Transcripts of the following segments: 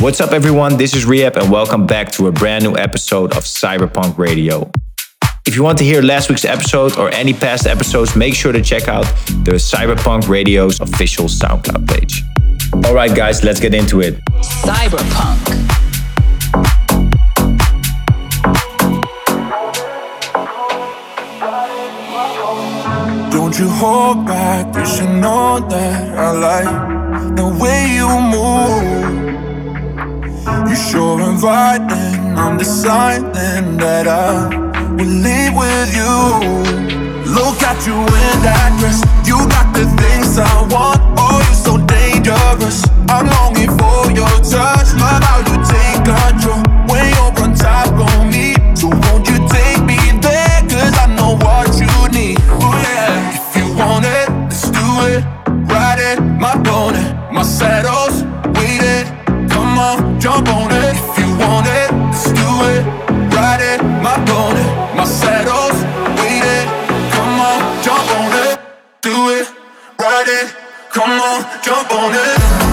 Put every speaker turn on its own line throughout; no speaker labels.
What's up, everyone? This is R3HAB, and welcome back to a brand new episode of CYB3RPVNK Radio. If you want to hear last week's episode or any past episodes, make sure to check out the CYB3RPVNK Radio's official SoundCloud page. All right, guys, let's get into it.
CYB3RPVNK.
Don't you hold back, you should know that I like the way you move. You're sure inviting, I'm deciding that I will leave with you. Look at you in that dress, you got the things I want. Oh, you're so dangerous. I'm longing for your touch, love how you take control ride it. Come on,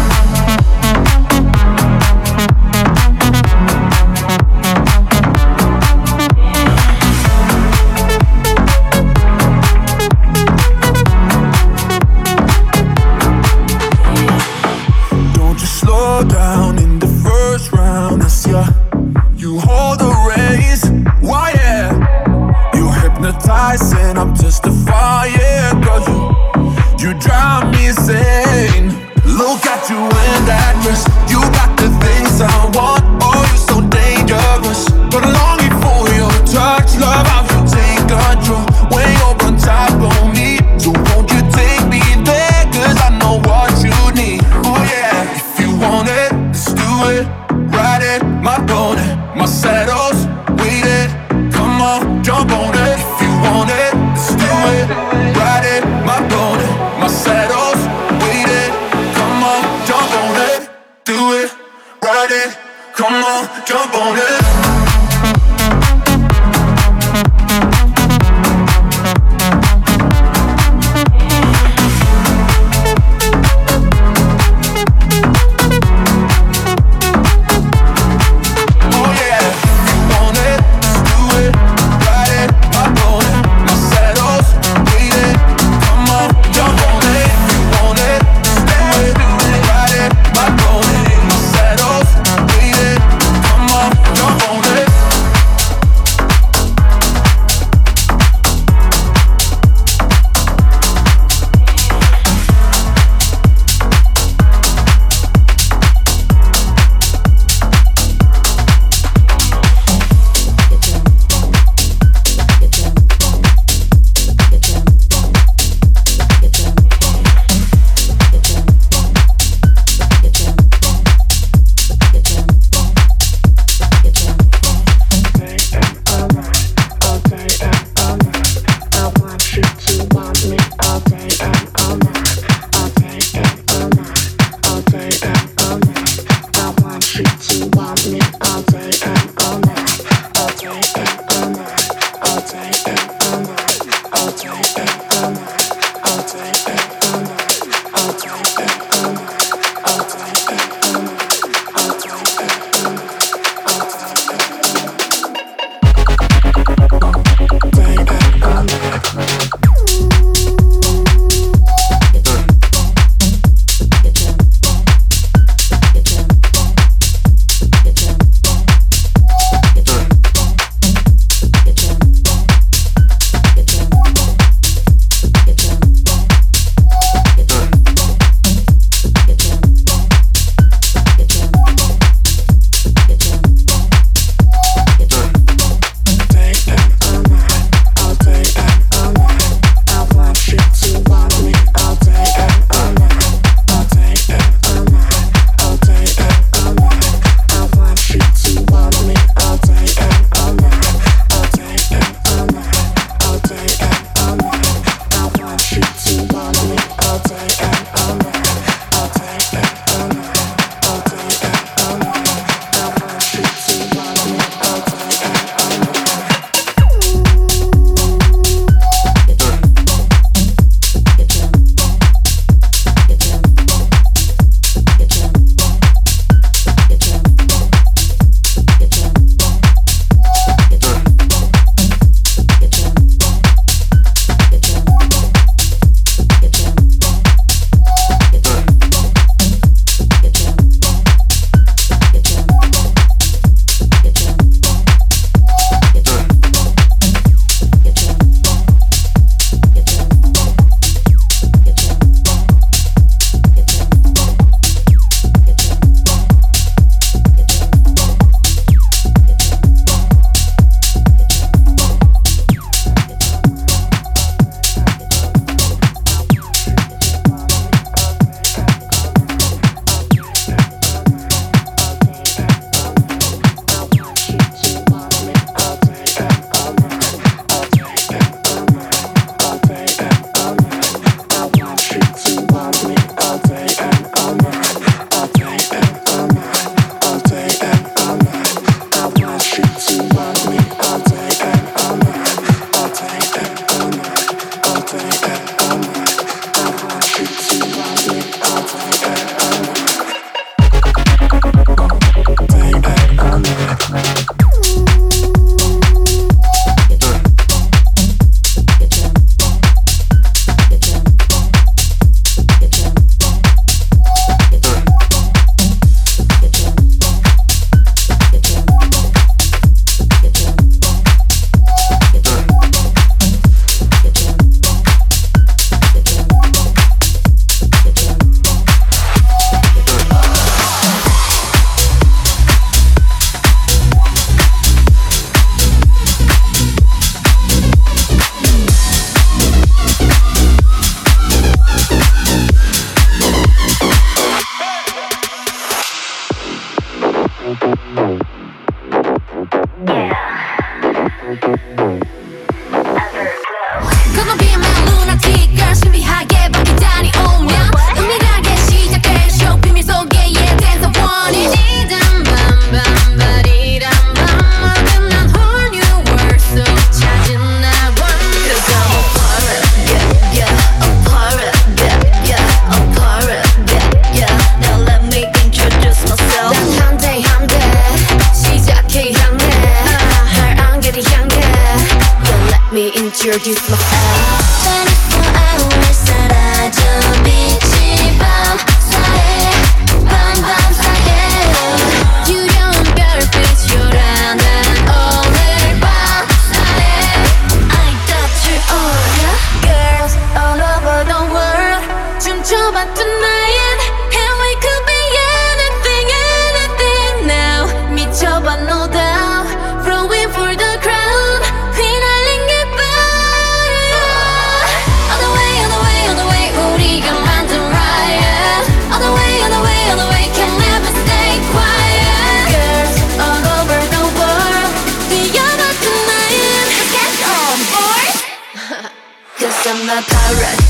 my pirate.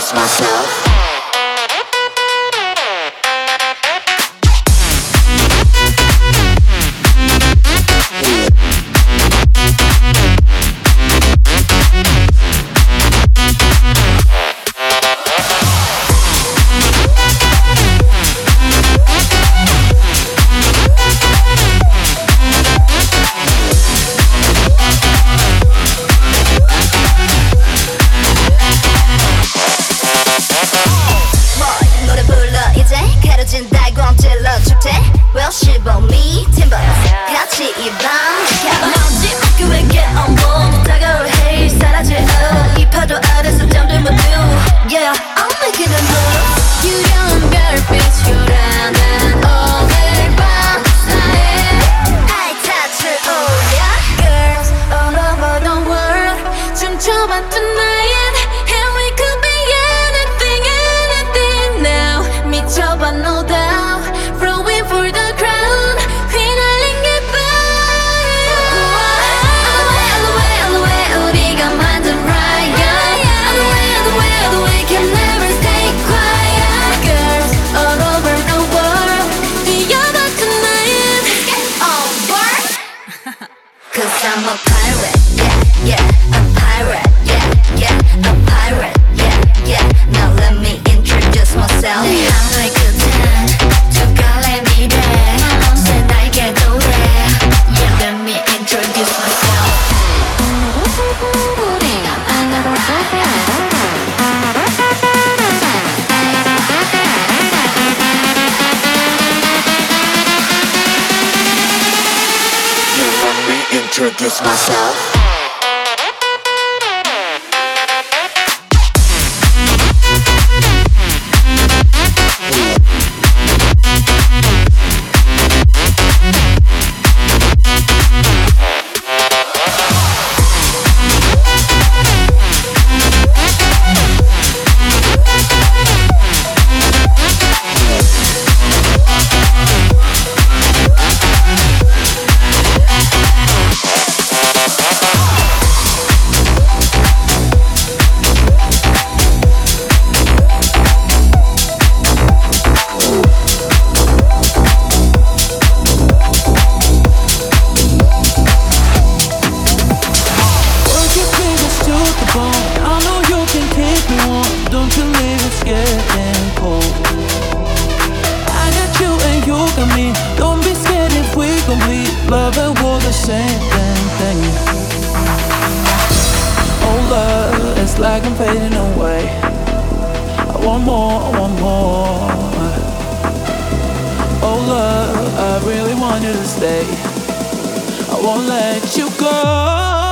kiss myself. getting cold. I got you and you got me. Don't be scared if we complete. Love and war the same thing. Oh love, it's like I'm fading away. I want more, I want more. Oh love, I really want you to stay. I won't let you go.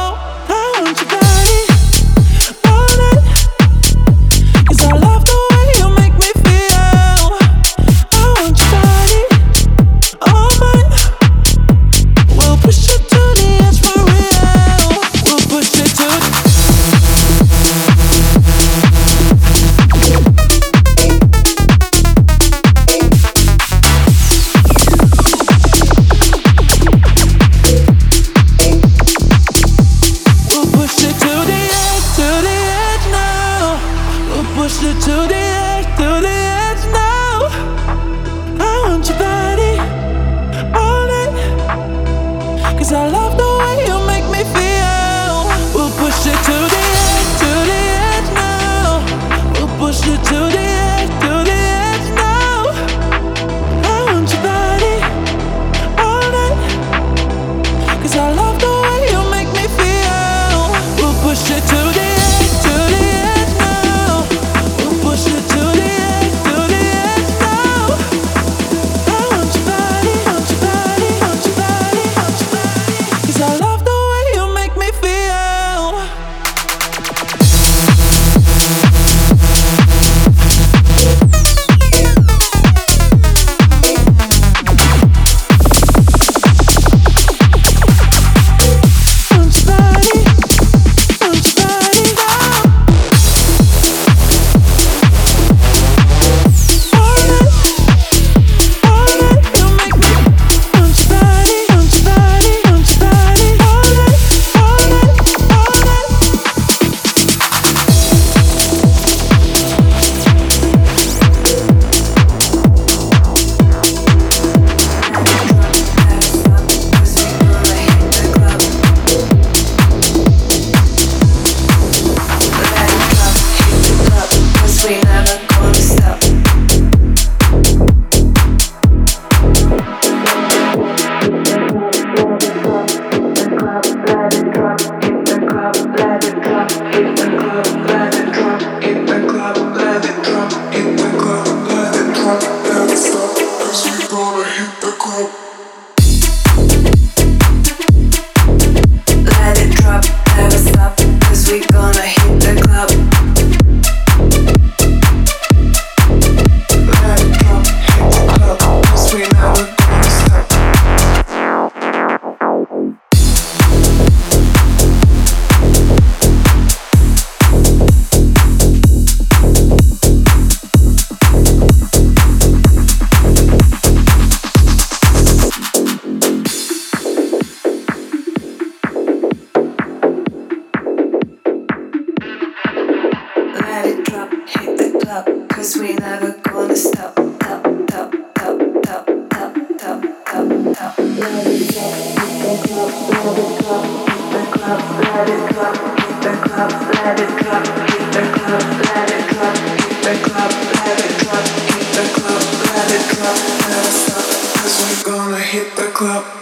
club, hit the club, cause we never gonna stop. Top, top, top, top, top, top, top, top. Let it drop, hit the club, let it drop, hit the club, let it drop, hit the club, let it drop, hit the club, let it drop, hit the club, let it drop, hit the club, let it go, never stop, cause we gonna
hit
the club.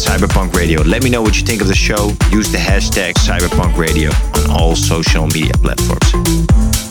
CYB3RPVNK Radio. Let me know what you think of the show. Use the hashtag CYB3RPVNK Radio on all social media platforms.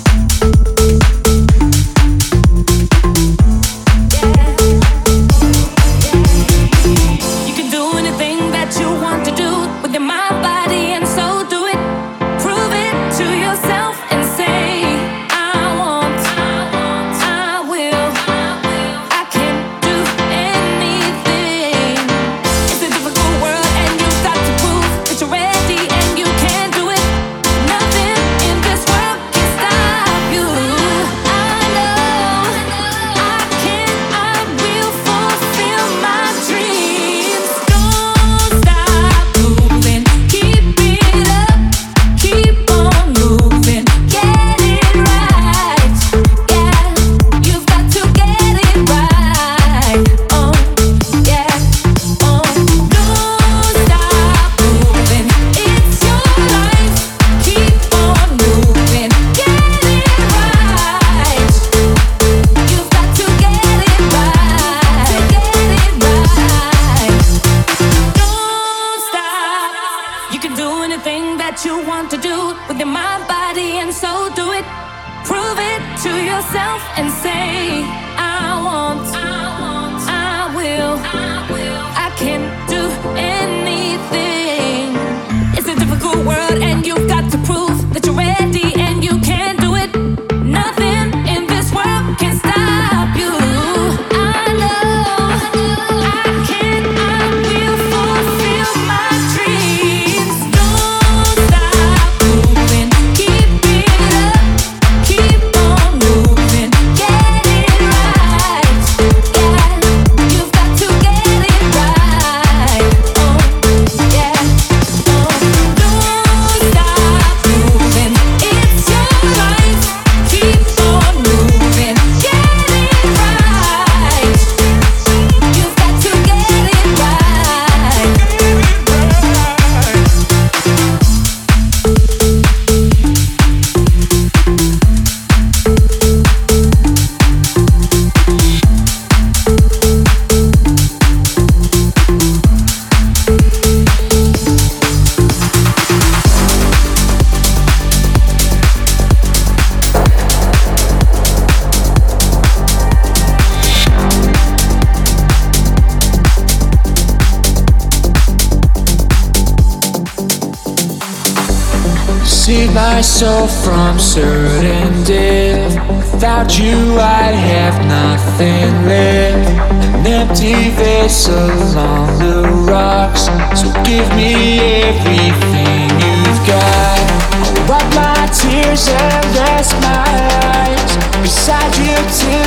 Soul from certain death. Without you, I'd have nothing left. An empty vessel on the rocks. So give me everything you've got. I'll wipe my tears and rest my eyes beside you till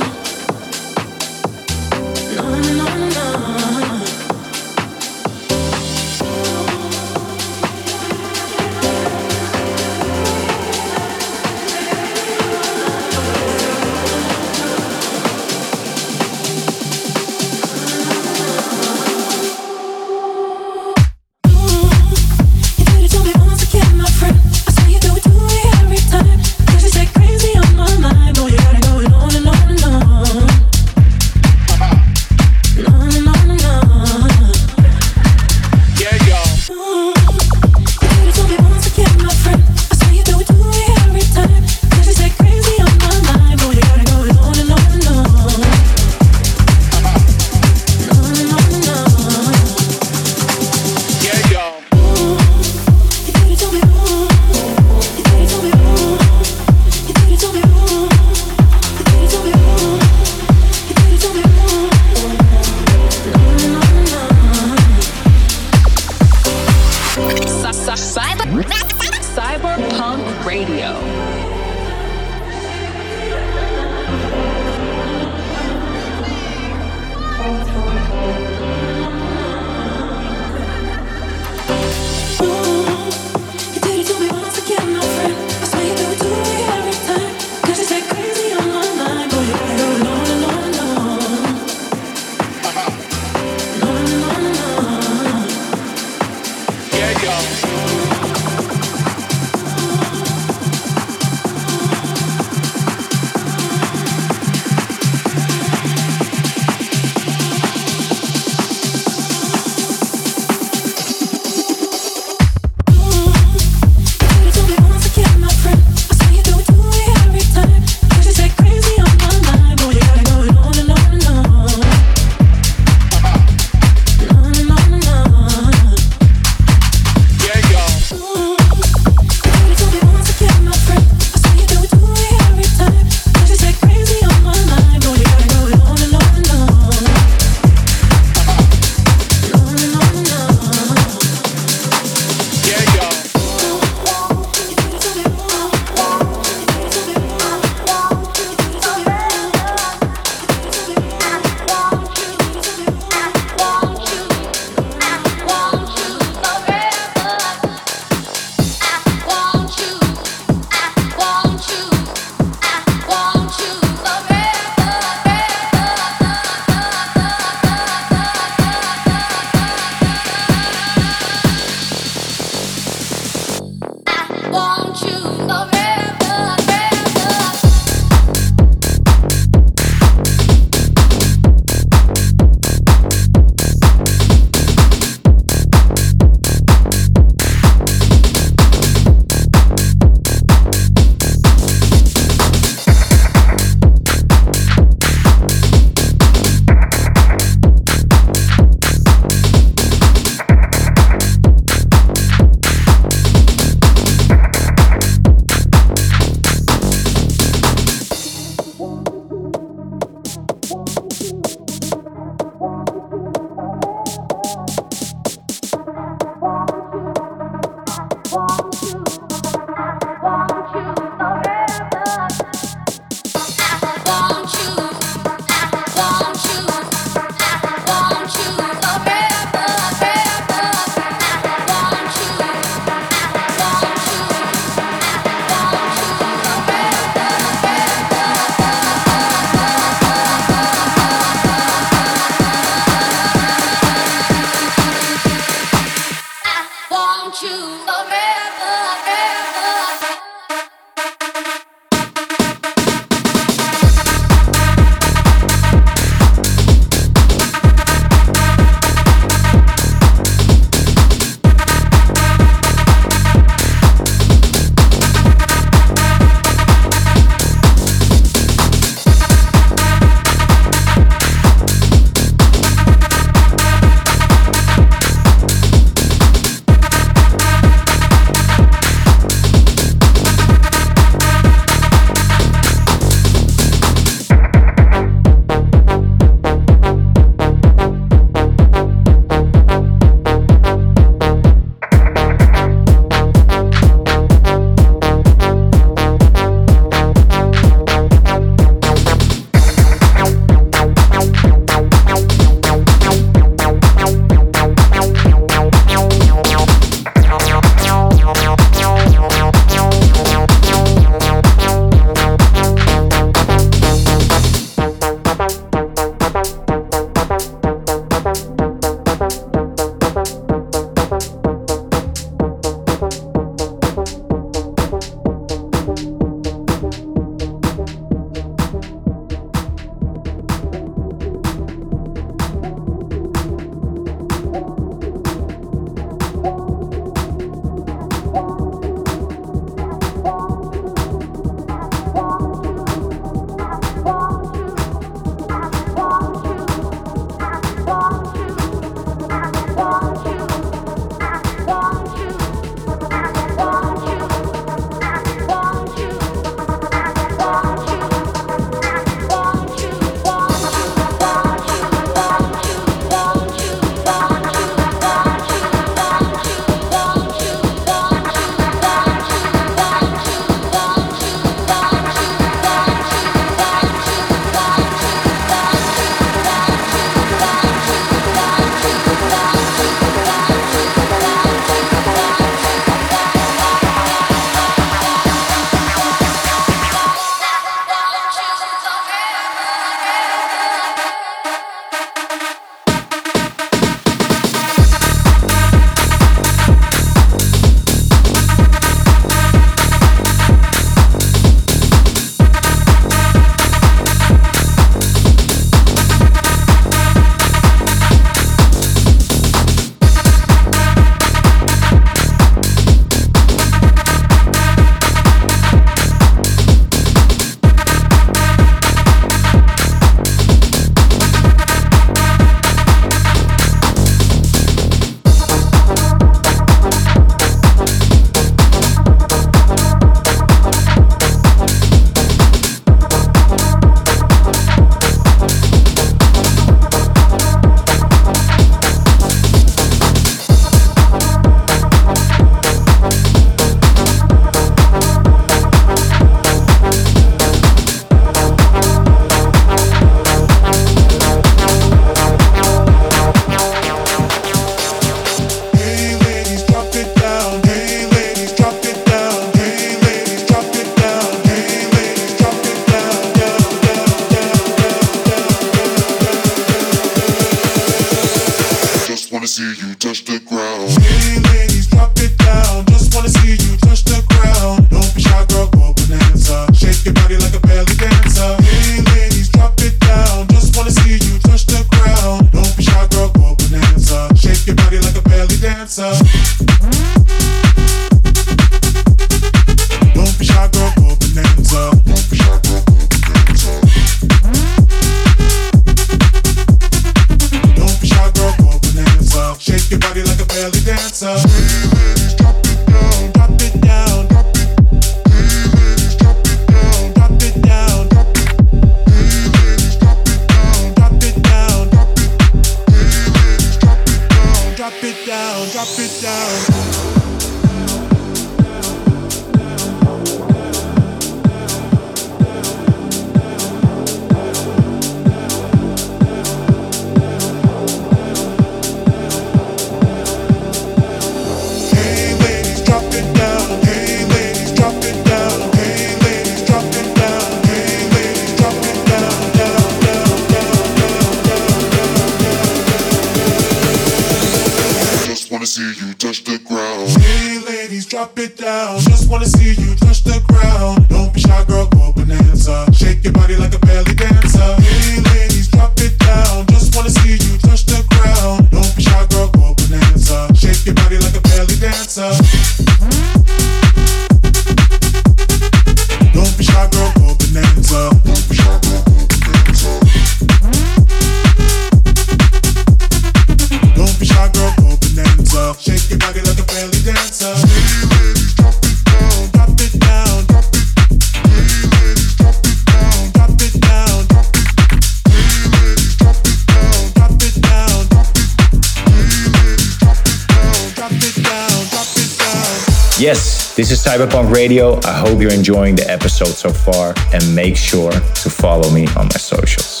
Yes, this is CYB3RPVNK Radio. I hope you're enjoying the episode so far and make sure to follow me on my socials.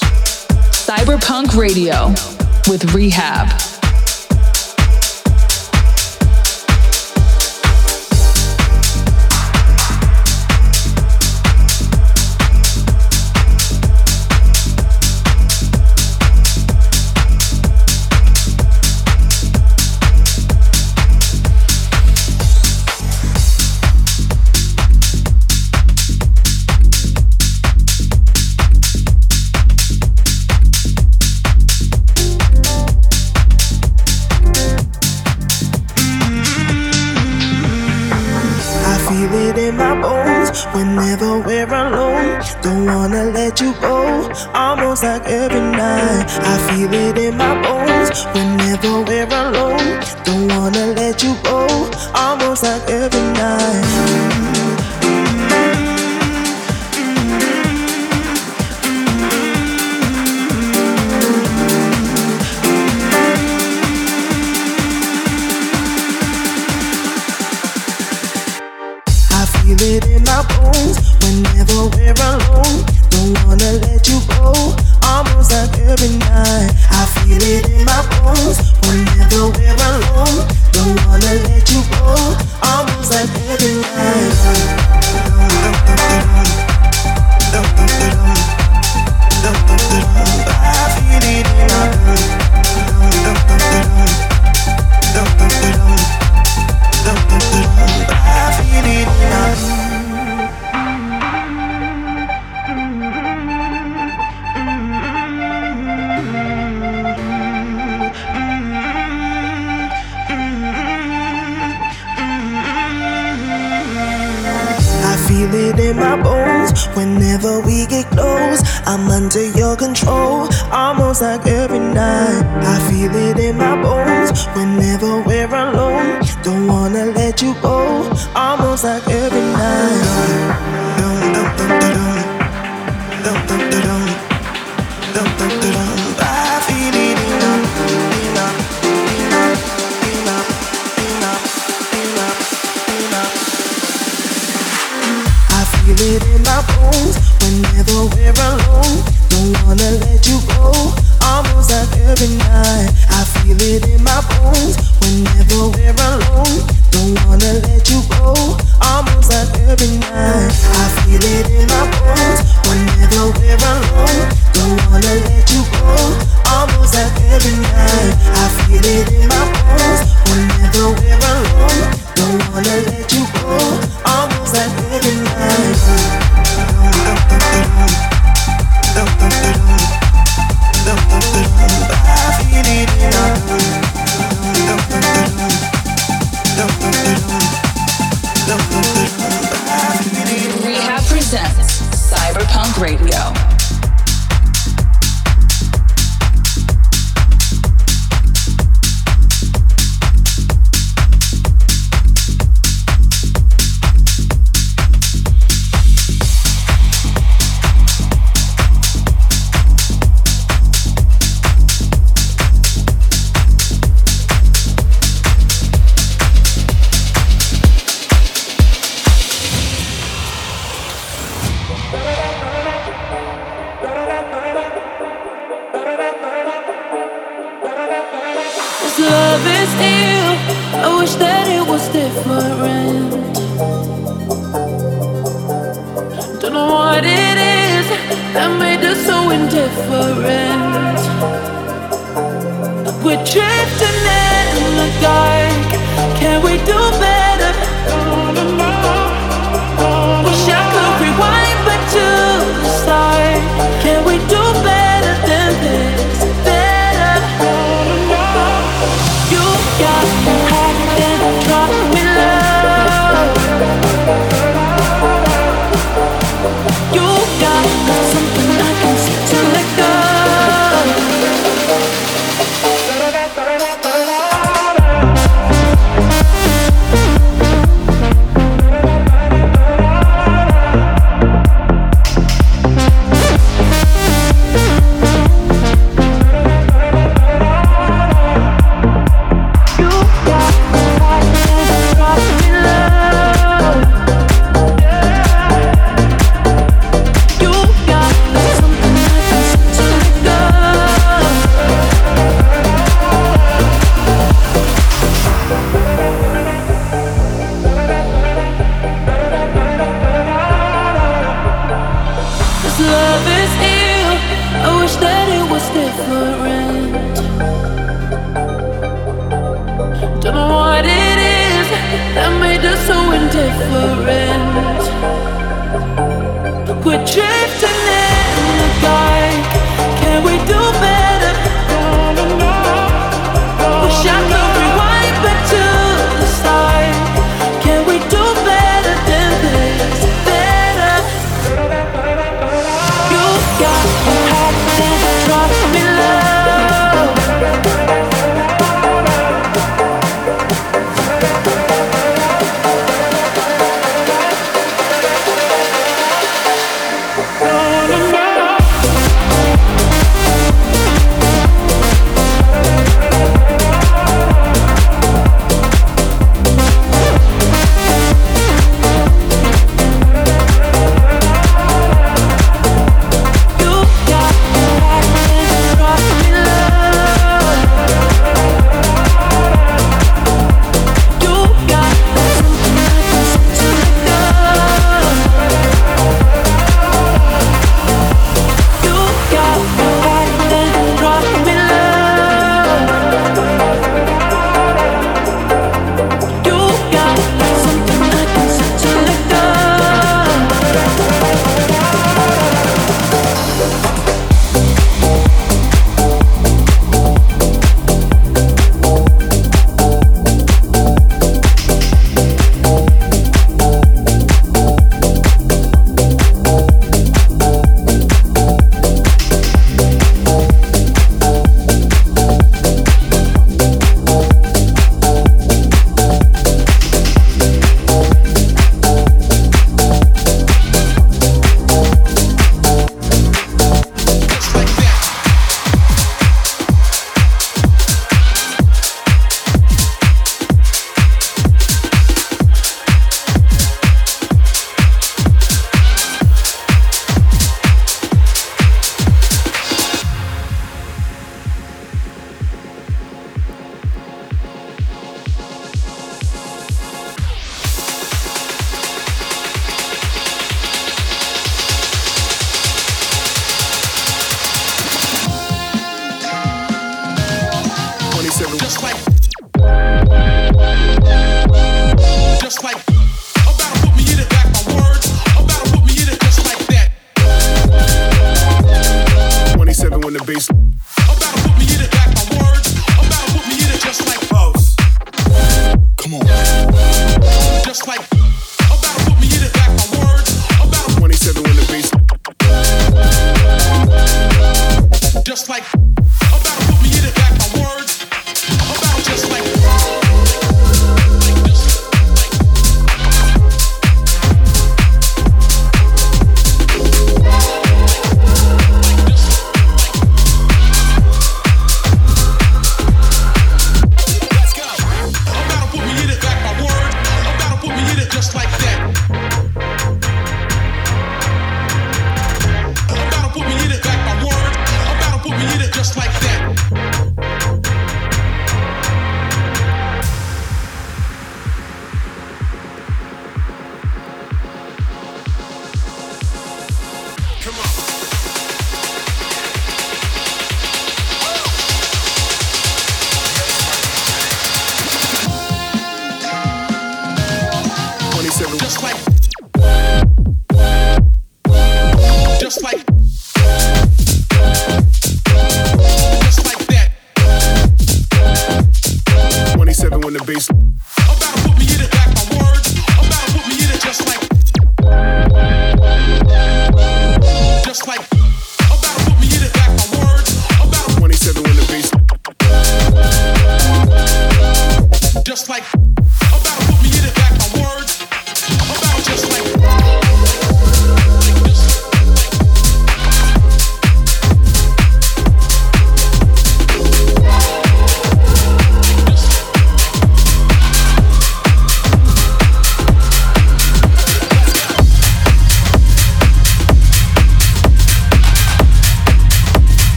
CYB3RPVNK Radio with
R3HAB. like every
Radio.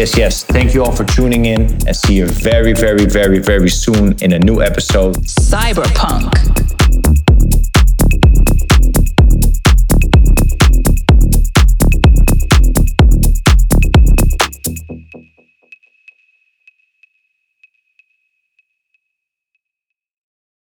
Yes, yes. Thank you all for tuning in and see you very, very, very, very soon in a new episode.
CYB3RPVNK.